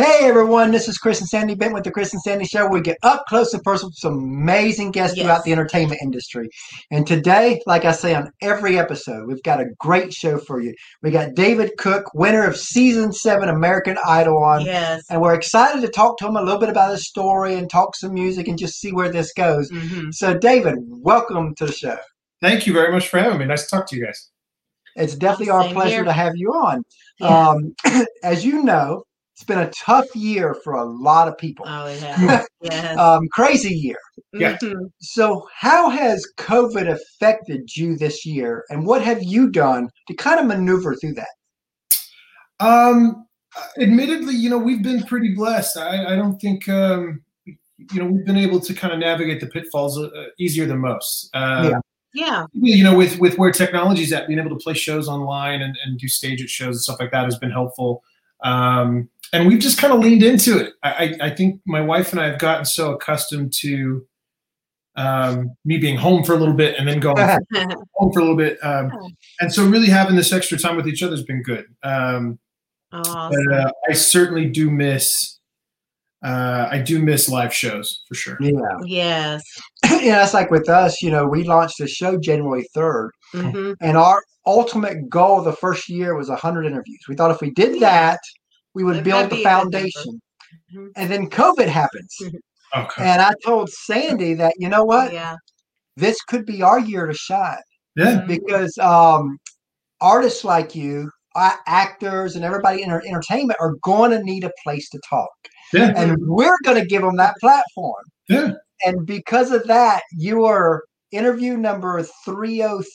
Hey everyone, this is Chris and Sandy Bent with the Chris and Sandy Show. We get up close and personal with some amazing guests Yes. throughout the entertainment industry. And today, like I say on every episode, we've got a great show for you. We got David Cook, winner of season seven American Idol on. Yes. And we're excited to talk to him a little bit about his story and talk some music and just see where this goes. hmm So, David, welcome to the show. Thank you very much for having me. Nice to talk to you guys. It's definitely our pleasure here. to have you on. Yeah. Um, as you know, it's been a tough year for a lot of people. oh, it has. yes. Um, crazy year. yeah. Mhm. So, how has COVID affected you this year, and what have you done to kind of maneuver through that? Um, admittedly, you know, we've been pretty blessed. I, I don't think, um, you know, we've been able to kind of navigate the pitfalls uh, easier than most. Uh, Yeah. Yeah. You know, with with where technology's at, being able to play shows online and, and do stage at shows and stuff like that has been helpful. Um, and we've just kind of leaned into it. I, I, I think my wife and I have gotten so accustomed to um, me being home for a little bit and then going home for a little bit. Um, and so really having this extra time with each other has been good. Um, awesome. but uh, I certainly do miss, uh, I do miss live shows for sure. Yeah, yes. yeah. It's like with us. You know, we launched the show January third, hmm and our ultimate goal the first year was 100 interviews. We thought if we did that, we would That build the be a good number. foundation. Mhm. And then COVID happens, Okay. and I told Sandy that you know what, Yeah. this could be our year to shine. Yeah. because um, artists like you, uh, actors, and everybody in our entertainment are going to need a place to talk, Yeah. and we're going to give them that platform. Yeah. And because of that, you are interview number three hundred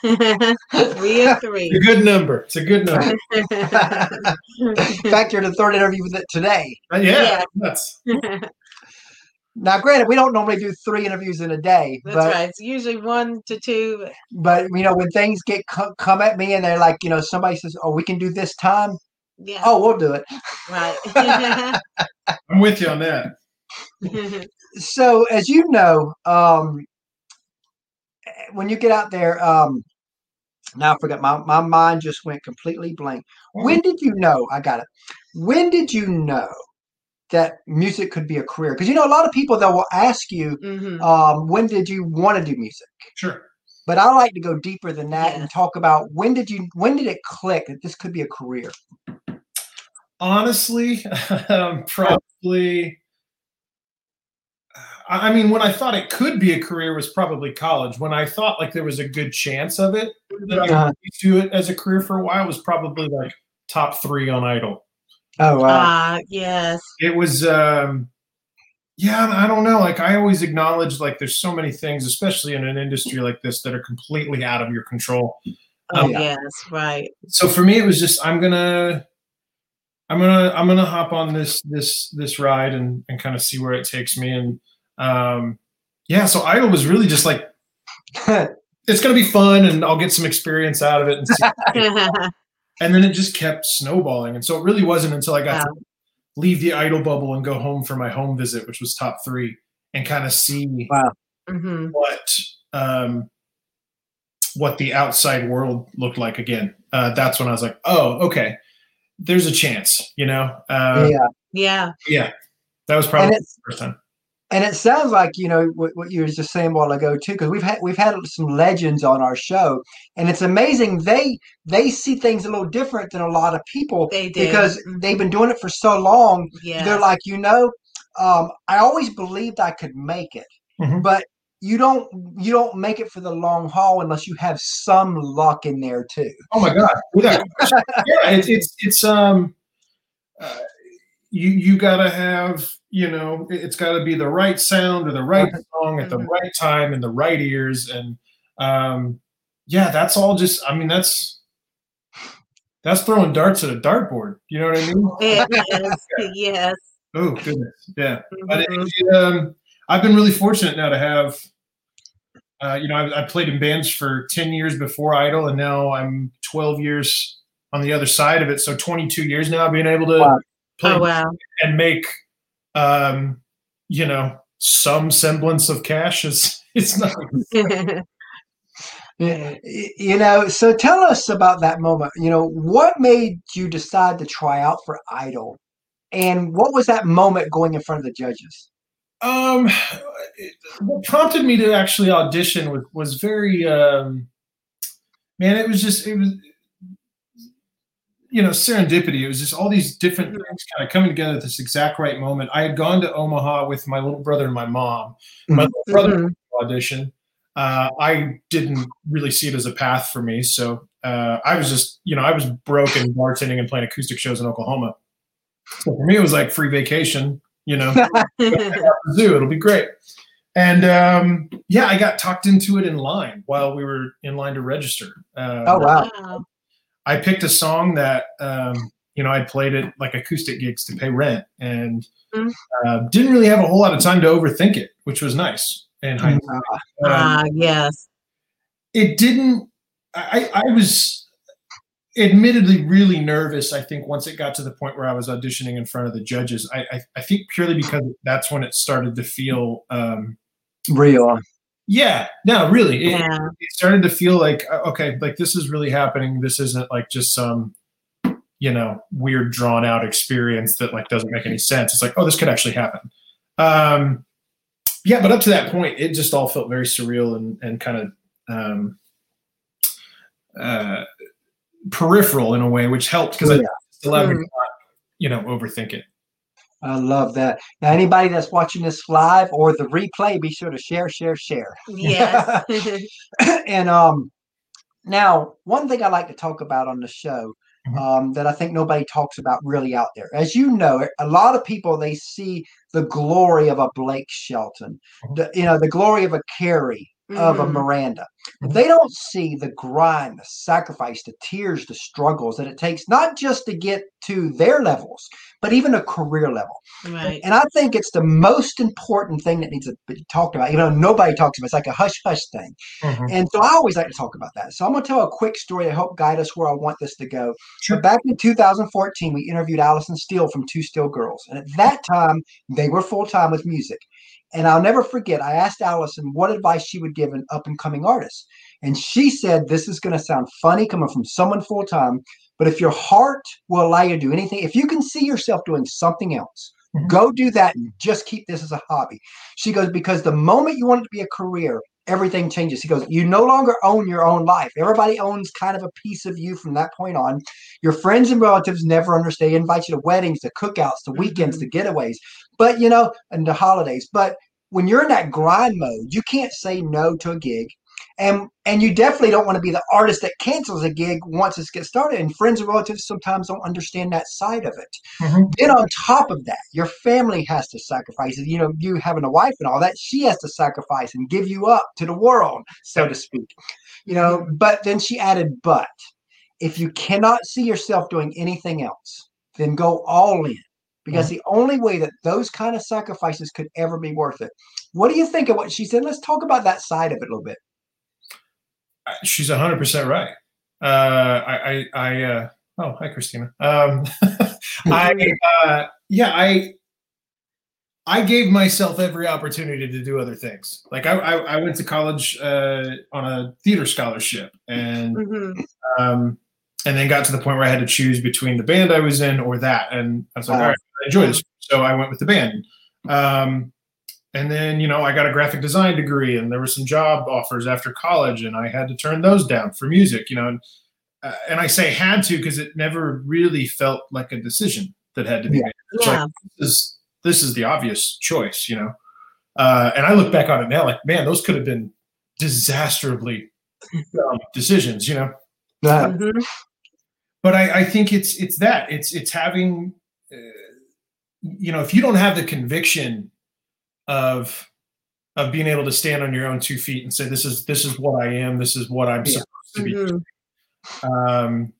three. Yep. three and three. It's a good number. It's a good number. In fact, you're the third interview with it today. Uh, yeah. Yeah. That's, Now, granted, we don't normally do three interviews in a day, That's but right. It's usually one to two. but you know when things get co- come at me and they're like, you know, somebody says, "Oh, we can do this time." Yeah. Oh, we'll do it. Right. I'm with you on that. so as you know um when you get out there um now i forgot my, my mind just went completely blank. When did you know i got it. When did you know that music could be a career? Because you know a lot of people that will ask you hmm um when did you want to do music? Sure. but i like to go deeper than that and talk about when did you when did it click that this could be a career? Honestly, um, probably. I I mean, when I thought it could be a career was probably college. When I thought like there was a good chance of it, that I Uh-huh. could do it as a career for a while was probably like top three on Idol. oh wow Ah, yes. It was, um, yeah, I don't know. Like I always acknowledge like there's so many things, especially in an industry like this, that are completely out of your control. Oh, Yeah. yes. Right. so for me it was just i'm gonna i'm gonna i'm gonna hop on this this this ride and and kind of see where it takes me and um yeah so idol was really just like it's gonna be fun and i'll get some experience out of it and see. and then it just kept snowballing. And so it really wasn't until i got to leave the idol bubble and go home for my home visit which was top three and kind of see Wow. hmm what um what the outside world looked like again. Uh that's when i was like oh okay there's a chance you know? Uh yeah. Yeah. yeah that was probably it's- the first time And it sounds like you know what, what you were just saying a while ago too, because we've had we've had some legends on our show, and it's amazing they they see things a little different than a lot of people They do. because Mhm. they've been doing it for so long. Yeah. They're like, you know, um, I always believed I could make it, Mhm. but you don't you don't make it for the long haul unless you have some luck in there too. oh my god without yeah it's it's it's um uh, you you gotta have you know it- it's gotta be the right sound or the right song at the Mhm. right time in the right ears and um yeah that's all just i mean that's that's throwing darts at a dartboard you know what i mean It is. Yes. oh goodness yeah but it, Mhm. it, um, I've been really fortunate now to have, uh, you know, I, I played in bands for 10 years before Idol, and now I'm 12 years on the other side of it. So 22 years now being able to Wow. play Oh wow. and make, um, you know, some semblance of cash is it's not. You know, so tell us about that moment. You know, what made you decide to try out for Idol? And what was that moment going in front of the judges? Um, it- what prompted me to actually audition was was very um, man. It was just it was you know serendipity. It was just all these different Mhm. things kind of coming together at this exact right moment. I had gone to Omaha with my little brother and my mom. My little brother Mhm. audition. Uh, I didn't really see it as a path for me, so uh, I was just you know I was broken bartending and playing acoustic shows in Oklahoma. So for me, it was like free vacation. You know zoo. It'll be great. And um, yeah, I got talked into it in line while we were in line to register. Um, Oh, wow. Wow. I picked a song that um, you know I played at like acoustic gigs to pay rent, and Mhm. uh, didn't really have a whole lot of time to overthink it, which was nice. And Mhm. Ah, yes. it didn't. I, I was admittedly really nervous. I think once it got to the point where I was auditioning in front of the judges, I, I, I think purely because that's when it started to feel. Um, Real. Yeah, no, really. It, Yeah. it started to feel like uh, okay, like this is really happening. This isn't like just some, you know, weird drawn out experience that like doesn't make any sense. It's like, oh, this could actually happen. Um, yeah, but up to that point, it just all felt very surreal and and kind of um, uh, peripheral in a way, which helped because Yeah. I still allowed me to not, you know, overthink it. I love that. Now, anybody that's watching this live or the replay, be sure to share, share, share. Yes. and um, now one thing I like to talk about on the show Mhm. um, that I think nobody talks about really out there, as you know, a lot of people they see the glory of a Blake Shelton, Mhm. the, you know, the glory of a Carrie, of a Mhm. Miranda. Mhm. They don't see the grind, the sacrifice, the tears, the struggles that it takes not just to get to their levels, but even a career level. Right. And I think it's the most important thing that needs to be talked about. You know, nobody talks about. it. It's like a hush hush thing. And so I always like to talk about that. So I'm going to tell a quick story to help guide us where I want this to go. Sure. But back in 2014, we interviewed Allison Steele from Two Still Girls. And at that time, they were full time with music. And I'll never forget, I asked Allison what advice she would give an up and coming artist. And she said, This is going to sound funny coming from someone full time, but if your heart will allow you to do anything, if you can see yourself doing something else, Mhm. go do that and just keep this as a hobby. She goes, Because the moment you want it to be a career, everything changes. He goes, You no longer own your own life. Everybody owns kind of a piece of you from that point on. Your friends and relatives never understand. They invite you to weddings, to cookouts, to weekends, to mm-hmm. getaways, but you know, and the holidays. But when you're in that grind mode, you can't say no to a gig. And and you definitely don't want to be the artist that cancels a gig once it gets started. And friends and relatives sometimes don't understand that side of it. Mhm. Then on top of that, your family has to sacrifice. You know, you having a wife and all that, she has to sacrifice and give you up to the world, so to speak. You know, but then she added, but if you cannot see yourself doing anything else, then go all in. Because the only way that those kind of sacrifices could ever be worth it. What do you think of what she said? Let's talk about that side of it a little bit. She's hundred percent right. Uh, I, I, I uh, oh, hi, Christina. Um, I, uh, yeah, I, I gave myself every opportunity to do other things. Like I, I, I went to college uh, on a theater scholarship, and Mhm. um, and then got to the point where I had to choose between the band I was in or that, and I was like, Wow. all right, I enjoy this, so I went with the band. Um, and then you know I got a graphic design degree, and there were some job offers after college, and I had to turn those down for music. You know, and uh, and I say had to because it never really felt like a decision that had to be Yeah. made. It's Yeah. like this is this is the obvious choice, you know. Uh, and I look back on it now, like man, those could have been disastrously dumb decisions, you know. Mhm. But I, I think it's it's that it's it's having, uh, you know, if you don't have the conviction of of being able to stand on your own two feet and say this is this is what I am, this is what I'm Yeah. supposed to be. Mhm. Um,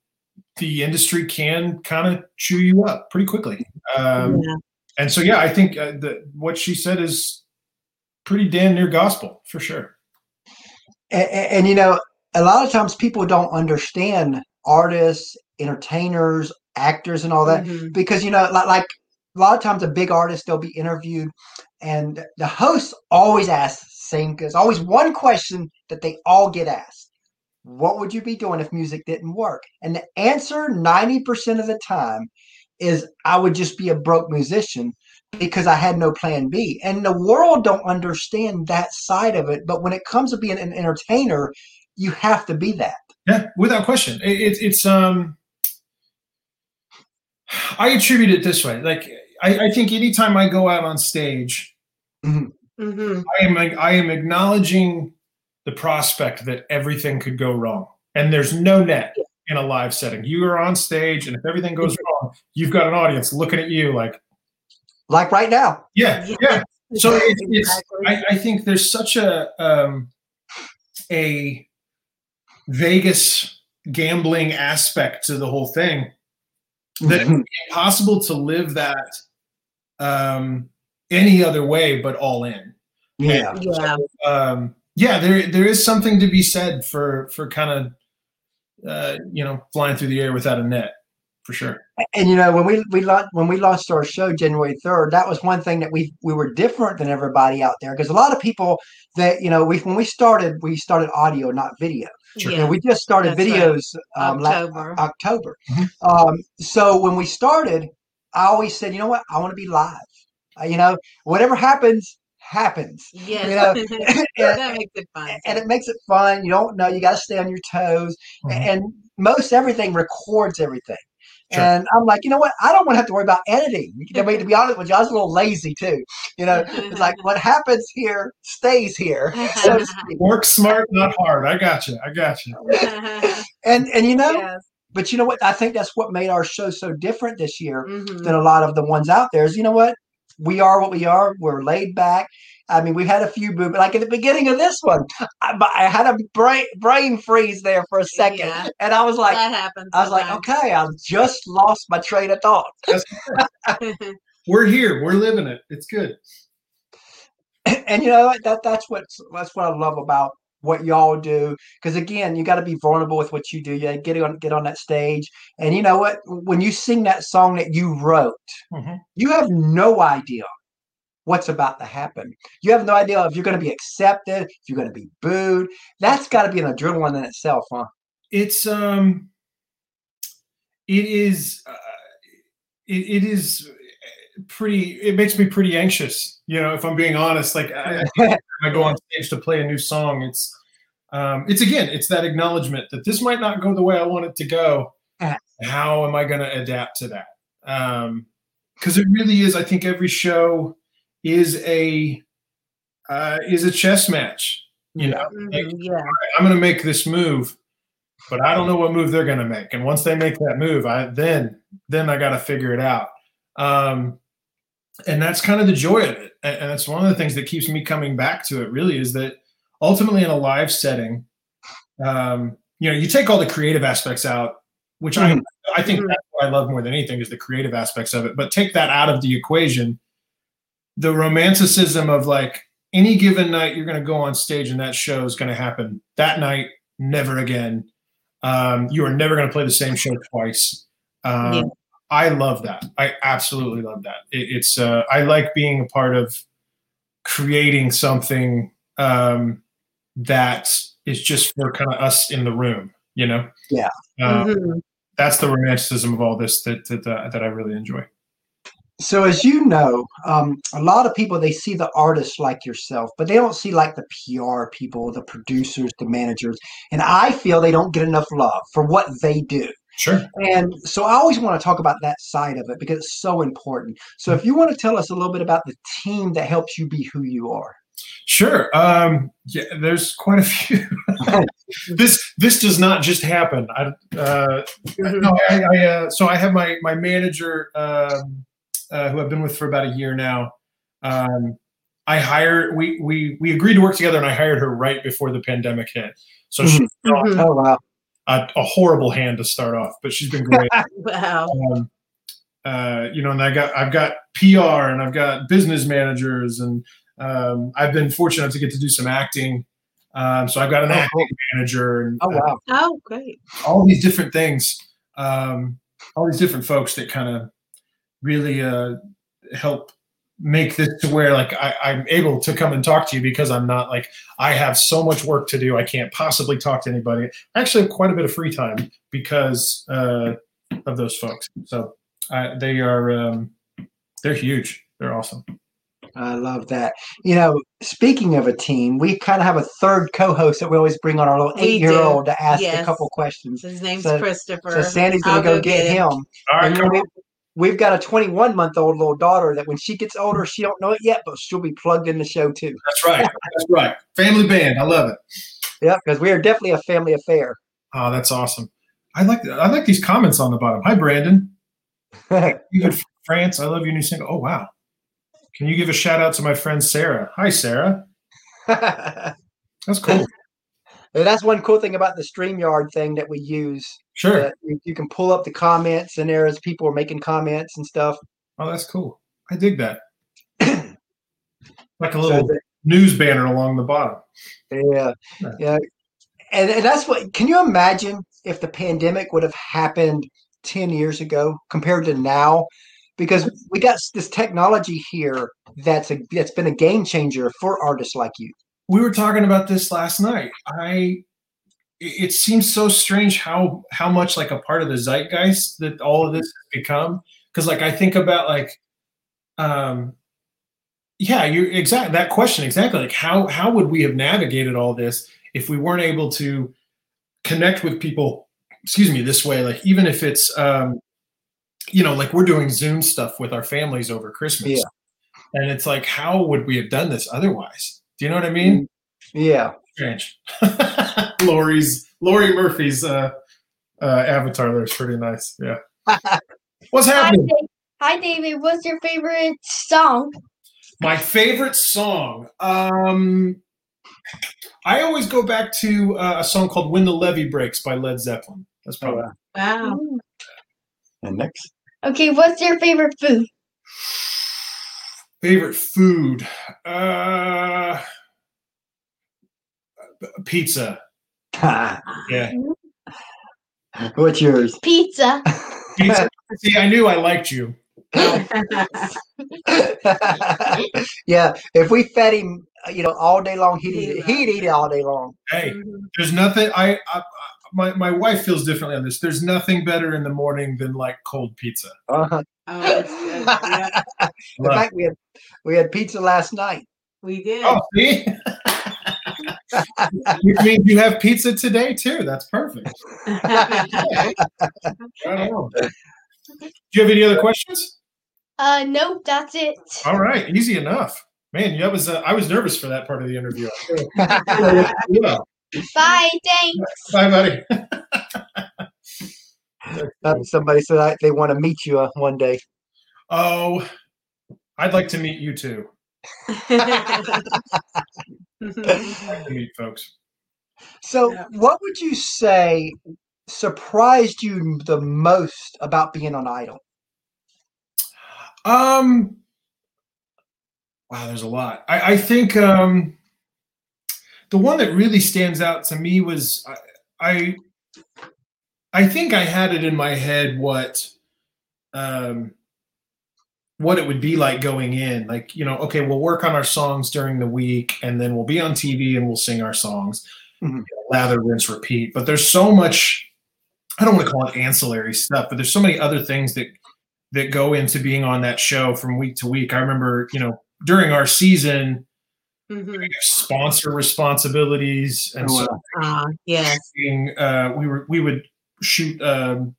the industry can kind of chew you up pretty quickly. Um, Yeah. and so yeah i think uh, the, what she said is pretty damn near gospel for sure and, and you know, a lot of times people don't understand artists, entertainers, actors, and all that Mhm. because you know, like, like a lot of times a big artist they'll be interviewed, and the host always asks the same. There's always one question that they all get asked: what would you be doing if music didn't work? And the answer 90% of the time is I would just be a broke musician because I had no plan B. And the world don't understand that side of it. But when it comes to being an entertainer, you have to be that. Yeah, without question. It, it, it's um I attribute it this way. Like I, I think anytime I go out on stage, Mhm. I am I am acknowledging the prospect that everything could go wrong, and there's no net in a live setting. You are on stage, and if everything goes wrong, you've got an audience looking at you like, Like right now. yeah, Yeah. yeah. So it, it's I, I think there's such a um, a Vegas gambling aspect to the whole thing that Mhm. it's impossible to live that um, any other way but all in. Yeah. Yeah. Um, yeah, there there is something to be said for for kind of uh, you know flying through the air without a net for sure. And you know, when we we launched when we launched our show January third, that was one thing that we we were different than everybody out there because a lot of people that you know we when we started we started audio not video. Sure. You know, we just started That's right. videos um, la- October. October. Mhm. Um, so when we started, I always said, you know what, I want to be live. Uh, you know, whatever happens, happens. Yeah. You know, that makes it fun. And it makes it fun. You don't know. You got to stay on your toes. Mhm. And most everything records everything. Sure. And I'm like, you know what? I don't want to have to worry about editing. I mean, to be honest with you, I was a little lazy too. You know, it's like what happens here stays here. So. Work smart, not hard. I got you. I got you. And and you know, yes. But you know what? I think that's what made our show so different this year Mhm. than a lot of the ones out there. Is you know what? We are what we are. We're laid back. I mean, we've had a few boo, but like at the beginning of this one, I, I had a brain brain freeze there for a second, Yeah. and I was like, that happens. I was like, okay, I've just lost my train of thought. We're here. We're living it. It's good. and you know that that's what that's what I love about what y'all do. Because again, you got to be vulnerable with what you do. You gotta get on get on that stage, and you know what? When you sing that song that you wrote, Mhm. you have no idea what's about to happen. You have no idea if you're going to be accepted, if you're going to be booed. That's got to be an adrenaline in itself, huh? It's um, it is, uh, it, it is pretty. It makes me pretty anxious. You know, if I'm being honest, like I, I go on stage to play a new song, it's um, it's again, it's that acknowledgement that this might not go the way I want it to go. How am I going to adapt to that? Um because it really is. I think every show is a uh, is a chess match. You know, like, Mhm, yeah. I'm going to make this move, but I don't know what move they're going to make. And once they make that move, I then then I got to figure it out. Um, and that's kind of the joy of it. And, that's one of the things that keeps me coming back to it. Really, is that ultimately in a live setting, um, you know, you take all the creative aspects out, which I I think Mhm. that's what I love more than anything is the creative aspects of it. But take that out of the equation, the romanticism of like any given night you're going to go on stage and that show is going to happen that night, never again. Um, you are never going to play the same show twice. Um, Yeah. I love that. I absolutely love that. It, it's uh, I like being a part of creating something um, that is just for kind of us in the room. You know. Yeah. Uh, Mhm. that's the romanticism of all this that that, uh, that I really enjoy. So as you know, um, a lot of people they see the artists like yourself, but they don't see like the PR people, the producers, the managers, and I feel they don't get enough love for what they do. Sure. And so I always want to talk about that side of it because it's so important. So if you want to tell us a little bit about the team that helps you be who you are. Sure. Um, yeah, there's quite a few. this this does not just happen. I, uh, no, I, I uh, so I have my my manager um, uh, who I've been with for about a year now. Um, I hired we we we agreed to work together, and I hired her right before the pandemic hit. So she's Mhm. Oh wow. A, a horrible hand to start off, but she's been great. Wow. um, uh, you know, and I got I've got PR and I've got business managers, and um, I've been fortunate to get to do some acting. Um, so I've got an Oh, acting manager and Oh uh, wow. Oh, great. all these different things, um, all these different folks that kind of really uh, help make this to where like I, I'm able to come and talk to you because I'm not like I have so much work to do. I can't possibly talk to anybody. I actually have quite a bit of free time because uh, of those folks. So uh, they are um, they're huge. They're awesome. I love that. You know, speaking of a team, we kind of have a third co-host that we always bring on our little We eight-year-old to ask a couple questions. His name's So- Christopher. So Sandy's gonna I'll go, get, him. All right, And come then we, on. we've got a 21 month old little daughter that when she gets older, she don't know it yet, but she'll be plugged in the show too. That's right. That's right. Family band. I love it. Yeah, because we are definitely a family affair. Oh, that's awesome. I like I like these comments on the bottom. Hi, Brandon. You France? I love your new single. Oh wow. Can you give a shout out to my friend Sarah? Hi, Sarah. That's cool. That's one cool thing about the StreamYard thing that we use. Sure. you, can pull up the comments and there as people are making comments and stuff. Oh, that's cool. I dig that. like a So little that- news banner along the bottom. yeah, Yeah. yeah. And, and that's what, can you imagine if the pandemic would have happened 10 years ago compared to now? Because we got this technology here that's a that's been a game changer for artists like you. We were talking about this last night. I it it seems so strange how how much like a part of the zeitgeist that all of this has become. Because like I think about like um yeah, you exactly that question exactly. Like how how would we have navigated all this if we weren't able to connect with people, excuse me, this way? Like even if it's um you know, like we're doing Zoom stuff with our families over Christmas. Yeah. And it's like, how would we have done this otherwise? Do you know what I mean? Yeah. Strange. Lori's Lori Murphy's uh, uh, avatar there is pretty nice. Yeah. What's Hi, happening? Dave. Hi, David. What's your favorite song? My favorite song. Um, I always go back to uh, a song called "When the Levee Breaks" by Led Zeppelin. That's probably Wow. And next. Okay, what's your favorite food? favorite food. Uh, pizza. Yeah, What's yours? Pizza. pizza. See, I knew I liked you. yeah, if we fed him, uh, you know, all day long, he'd eat He it. He'd eat it all day long. Hey, Mhm. there's nothing. I, I, I my my wife feels differently on this. There's nothing better in the morning than like cold pizza. Uh-huh. Oh, that's good. Yeah, In fact, we had we had pizza last night. we did. Oh, see? Which means you have pizza today too. That's perfect. Right on. Do you have any other questions? Uh, nope, that's it. All right, easy enough. Man, that was uh, I was nervous for that part of the interview. Yeah. Bye, thanks. Bye, buddy. Uh, Somebody said I, they want to meet you uh, one day. Oh, I'd like to meet you too. I'd like to meet folks. So, Yeah. what would you say surprised you the most about being on Idol? Um, wow, there's a lot. I, I think um, the one that really stands out to me was I, I, I think I had it in my head what, um, what it would be like going in. Like, you know, okay, we'll work on our songs during the week, and then we'll be on TV and we'll sing our songs, Mhm. Lather, rinse, repeat. But there's so much. I don't want to call it ancillary stuff, but there's so many other things that that go into being on that show from week to week. I remember, you know, during our season, Mhm. sponsor responsibilities, and so Ah, yes. being, uh, we were we would shoot, um,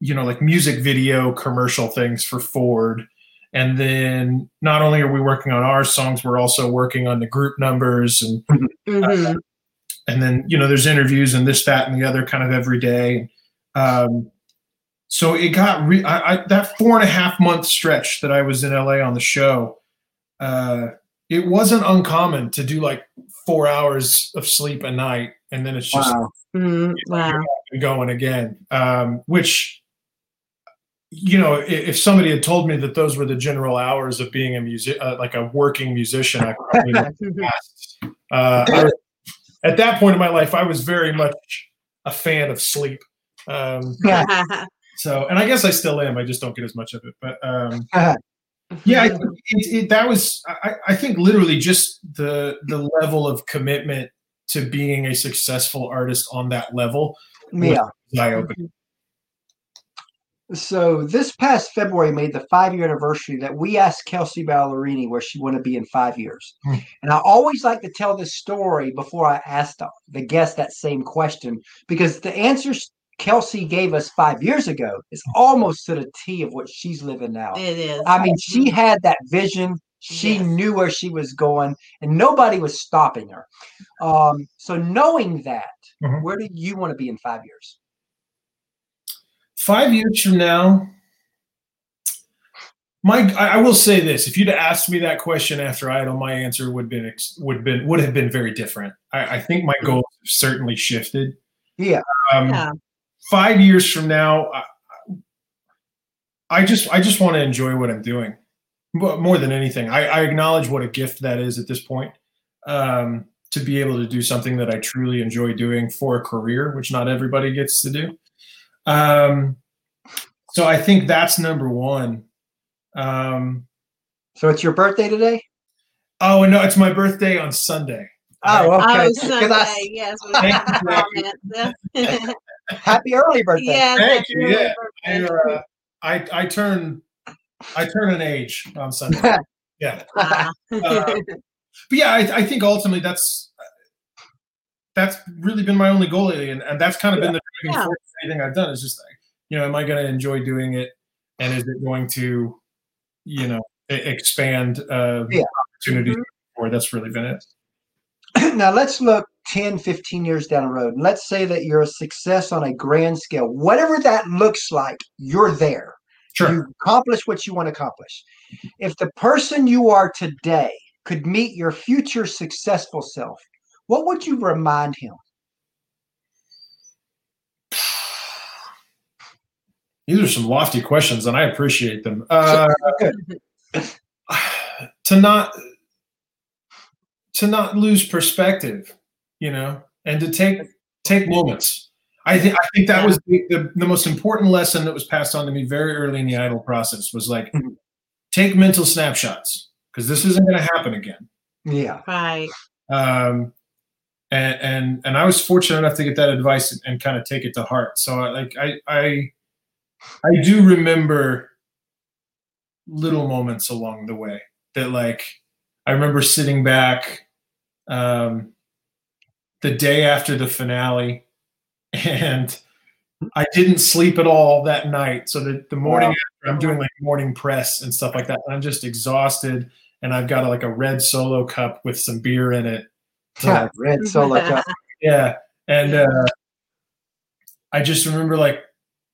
you know, like music video commercial things for Ford, and then not only are we working on our songs, we're also working on the group numbers and Mhm. and then you know there's interviews and this that and the other kind of every day um, so it got re- I, I, that four and a half month stretch that i was in la on the show uh, it wasn't uncommon to do like four hours of sleep a night and then it's just Mhm. Wow. going again um, which you know if, if somebody had told me that those were the general hours of being a music uh, like a working musician i probably Mhm. past. Uh, I at that point in my life, I was very much a fan of sleep. Um, so, and I guess I still am. I just don't get as much of it. But um, yeah, I it, it, that was. I, I think literally just the the level of commitment to being a successful artist on that level. Yeah. eye opening. So this past February made the five year anniversary that we asked Kelsea Ballerini where she want to be in five years. Hmm. And I always like to tell this story before I ask the, the guest that same question because the answers Kelsea gave us five years ago is almost to the T of what she's living now. It is. I mean, she had that vision. She Yes. knew where she was going, and nobody was stopping her. Um, so, knowing that, Mhm. where do you want to be in five years? Five years from now, my I, I will say this: if you'd asked me that question after Idol, my answer would been ex- would been would have been very different. I, I think my goals have certainly shifted. Yeah. Um, Yeah. Five years from now, I, I just I just want to enjoy what I'm doing, but more than anything, I, I acknowledge what a gift that is at this point. Um, to be able to do something that I truly enjoy doing for a career, which not everybody gets to do. Um, so I think that's number one. Um, So, it's your birthday today? oh, no, it's my birthday on Sunday. Oh, okay. Oh, 'Cause Sunday. I- Yes. Thank you, that comment. happy early birthday. yes. Thank you, yeah. I, birthday. uh, I I turn I turn an age on Sunday. Yeah. Ah. Uh, but yeah, I, I think ultimately that's that's really been my only goal lately, and, and that's kind of been the driving Yeah. force of anything I've done. Is just like, you know, am I going to enjoy doing it, and is it going to, you know, expand uh, Yeah. opportunities? Mhm. Or that's really been it. now, let's look 10, 15 years down the road. And let's say that you're a success on a grand scale. Whatever that looks like, you're there. Sure. You accomplish what you want to accomplish. If the person you are today could meet your future successful self, what would you remind him? These are some lofty questions, and I appreciate them. Uh, to not to not lose perspective, you know, and to take take moments. I think I think that was the, the, the most important lesson that was passed on to me very early in the idol process was like Mhm. take mental snapshots because this isn't going to happen again. Yeah. Right. Um, and and and I was fortunate enough to get that advice and, and kind of take it to heart. So I like I I I do remember little moments along the way that like I remember sitting back um, the day after the finale and I didn't sleep at all that night. So the, the morning Wow. after I'm doing like morning press and stuff like that. And I'm just exhausted and I've got like a red solo cup with some beer in it. To, Red solo cup. yeah. And uh, I just remember like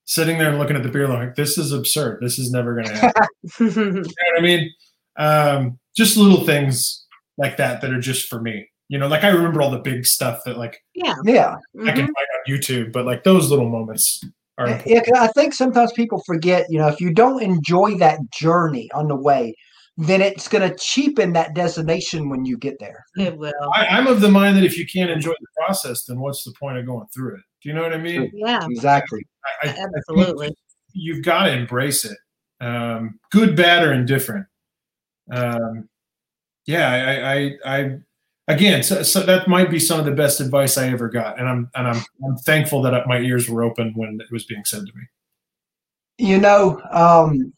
sitting there and looking at the beer like, this is absurd. This is never going to happen. you know what I mean? Um, just little things like that that are just for me. You know, like I remember all the big stuff that like yeah. Yeah. I can Mhm. find on YouTube, but like those little moments are important. Yeah, 'cause I think sometimes people forget, you know, if you don't enjoy that journey on the way, then it's going to cheapen that destination when you get there. It will. I, I'm of the mind that if you can't enjoy the process, then what's the point of going through it? Do you know what I mean? Yeah. Exactly. I, I, I Absolutely. you've got to embrace it, um, good, bad, or indifferent. Um, yeah, I, I, I again, so, so that might be some of the best advice I ever got, and I'm and I'm I'm thankful that my ears were open when it was being said to me. You know, um,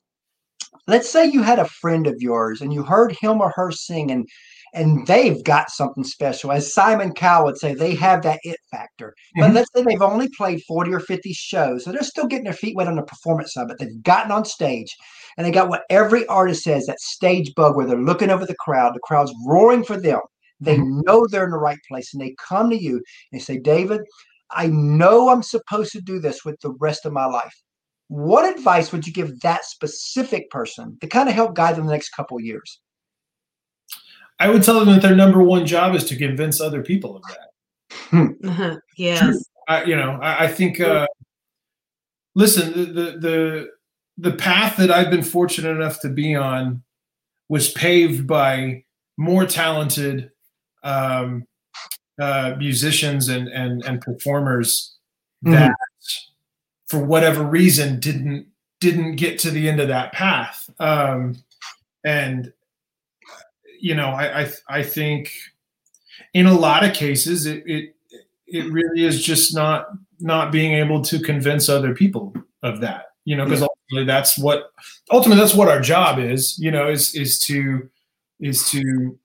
let's say you had a friend of yours and you heard him or her sing and and they've got something special. As Simon Cowell would say, they have that it factor. But Mhm. let's say they've only played 40 or 50 shows. So they're still getting their feet wet on the performance side, but they've gotten on stage and they got what every artist says that stage bug where they're looking over the crowd, the crowd's roaring for them. They know they're in the right place and they come to you and say, David, I know I'm supposed to do this with the rest of my life. What advice would you give that specific person to kind of help guide them the next couple of years? I would tell them that their number one job is to convince other people of that. yes. I, you know, I, I think. Uh, listen, the, the the the path that I've been fortunate enough to be on was paved by more talented um, uh, musicians and and and performers that, for whatever reason, didn't didn't get to the end of that path. Um, and you know, I I, I think in a lot of cases it, it it really is just not not being able to convince other people of that you know because ultimately that's what ultimately that's what our job is you know is is to is to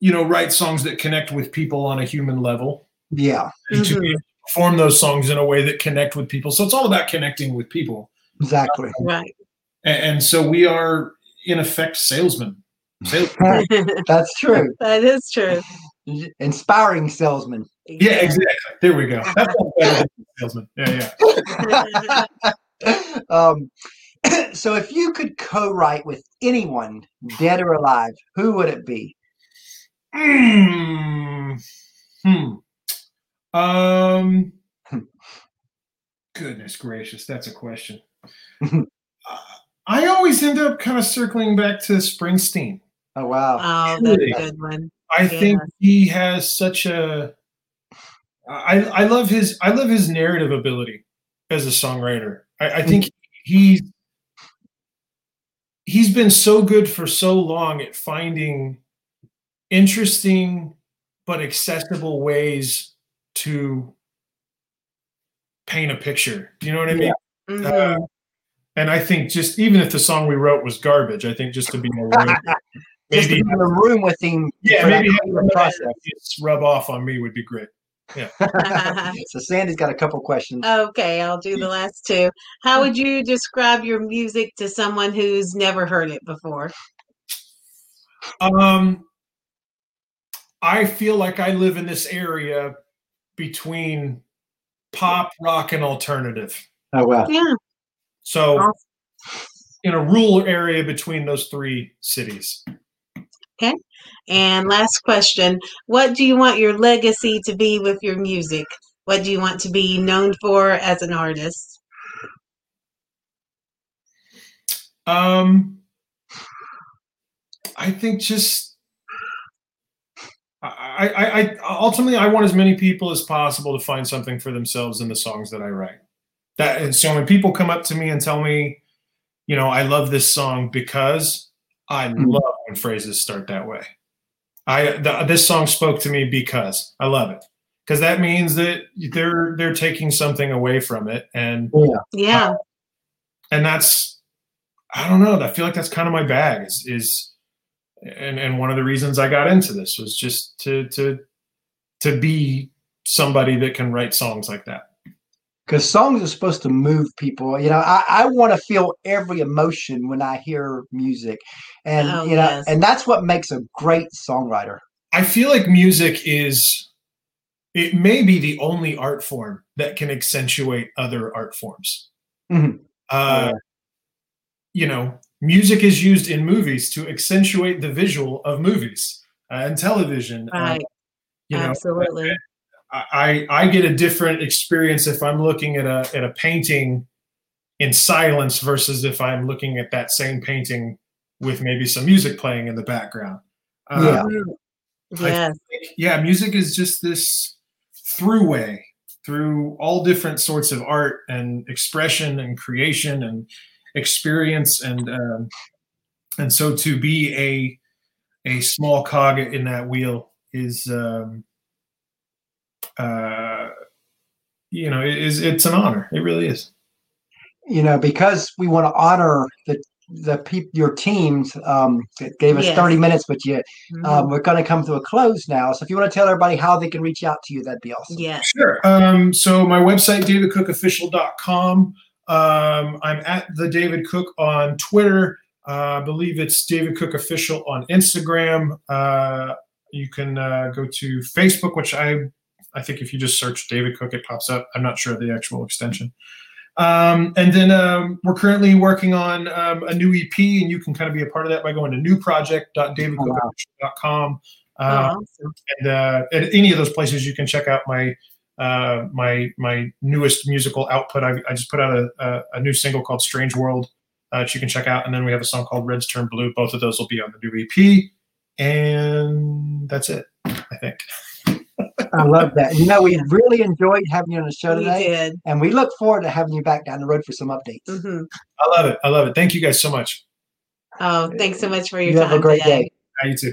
you know write songs that connect with people on a human level. Yeah, and to Perform those songs in a way that connect with people so it's all about connecting with people exactly. Right. and, and so we are in effect salesmen Sales- That's true. that is true. Inspiring salesman. yeah exactly there we go that's all better than salesman yeah yeah um, so if you could co-write with anyone, dead or alive, who would it be? Mm, hmm. Um. Goodness gracious, that's a question. Uh, I always end up kind of circling back to Springsteen. Oh wow. Oh, that's a good one. I think he has such a. I I love his I love his narrative ability as a songwriter. I, I think he's he's been so good for so long at finding interesting but accessible ways to paint a picture. You know what I mean? Mhm. Uh, and I think just even if the song we wrote was garbage, I think just to be in a room, Just to maybe be in a room with him. yeah, maybe have creative some of that process. rub off on me would be great. Yeah. so Sandy's got a couple questions. okay, I'll do the last two. How would you describe your music to someone who's never heard it before? Um, I feel like I live in this area between pop, rock, and alternative. Oh wow. Yeah. So, in a rural area between those three cities. Okay. And last question What do you want your legacy to be with your music? What do you want to be known for as an artist? Um, I think just I, I, I ultimately I want as many people as possible to find something for themselves in the songs that I write. That and so when people come up to me and tell me, you know, I love this song because I Mhm. love when phrases start that way. I the, this song spoke to me because I love it because that means that they're they're taking something away from it and Yeah. and that's I don't know. I feel like that's kind of my bag. Is is and and one of the reasons I got into this was just to to to be somebody that can write songs like that. Because songs are supposed to move people. You know, I, I want to feel every emotion when I hear music. And Oh, you know, yes. and that's what makes a great songwriter. I feel like music is it may be the only art form that can accentuate other art forms. Mhm. Uh, Yeah. You know, music is used in movies to accentuate the visual of movies uh, and television. uh, Right. you know, Absolutely. I I get a different experience if I'm looking at a at a painting in silence versus if I'm looking at that same painting with maybe some music playing in the background. Uh, Yeah. I Yes. think, yeah, music is just this throughway through all different sorts of art and expression and creation and experience and um, and so to be a a small cog in that wheel is um, uh, you know it is it's an honor it really is You know, because we want to honor the the peop, your teams um, that gave us Yes. 30 minutes, but you, Mhm. um, we're going to come to a close now. So if you want to tell everybody how they can reach out to you, that'd be awesome. yeah Sure. Um, so my website, davidcookofficial.com. Um, I'm at the David Cook on Twitter. Uh, I believe it's David Cook Official on Instagram. Uh, you can uh, go to Facebook, which I I think if you just search David Cook, it pops up. I'm not sure of the actual extension. Um, and then um, we're currently working on um, a new EP, and you can kind of be a part of that by going to newproject.davidcookofficial.com. Oh, Uh, awesome. and uh, at any of those places you can check out my uh, my my newest musical output. I, I just put out a, a, a new single called "Strange World" uh, that you can check out, and then we have a song called "Reds Turn Blue." Both of those will be on the new EP, and that's it. I think. I love that. You know, we really enjoyed having you on the show We today, did. and we look forward to having you back down the road for some updates. hmm I love it. I love it. Thank you guys so much. Oh, thanks so much for your You time have a great today. day. How you too.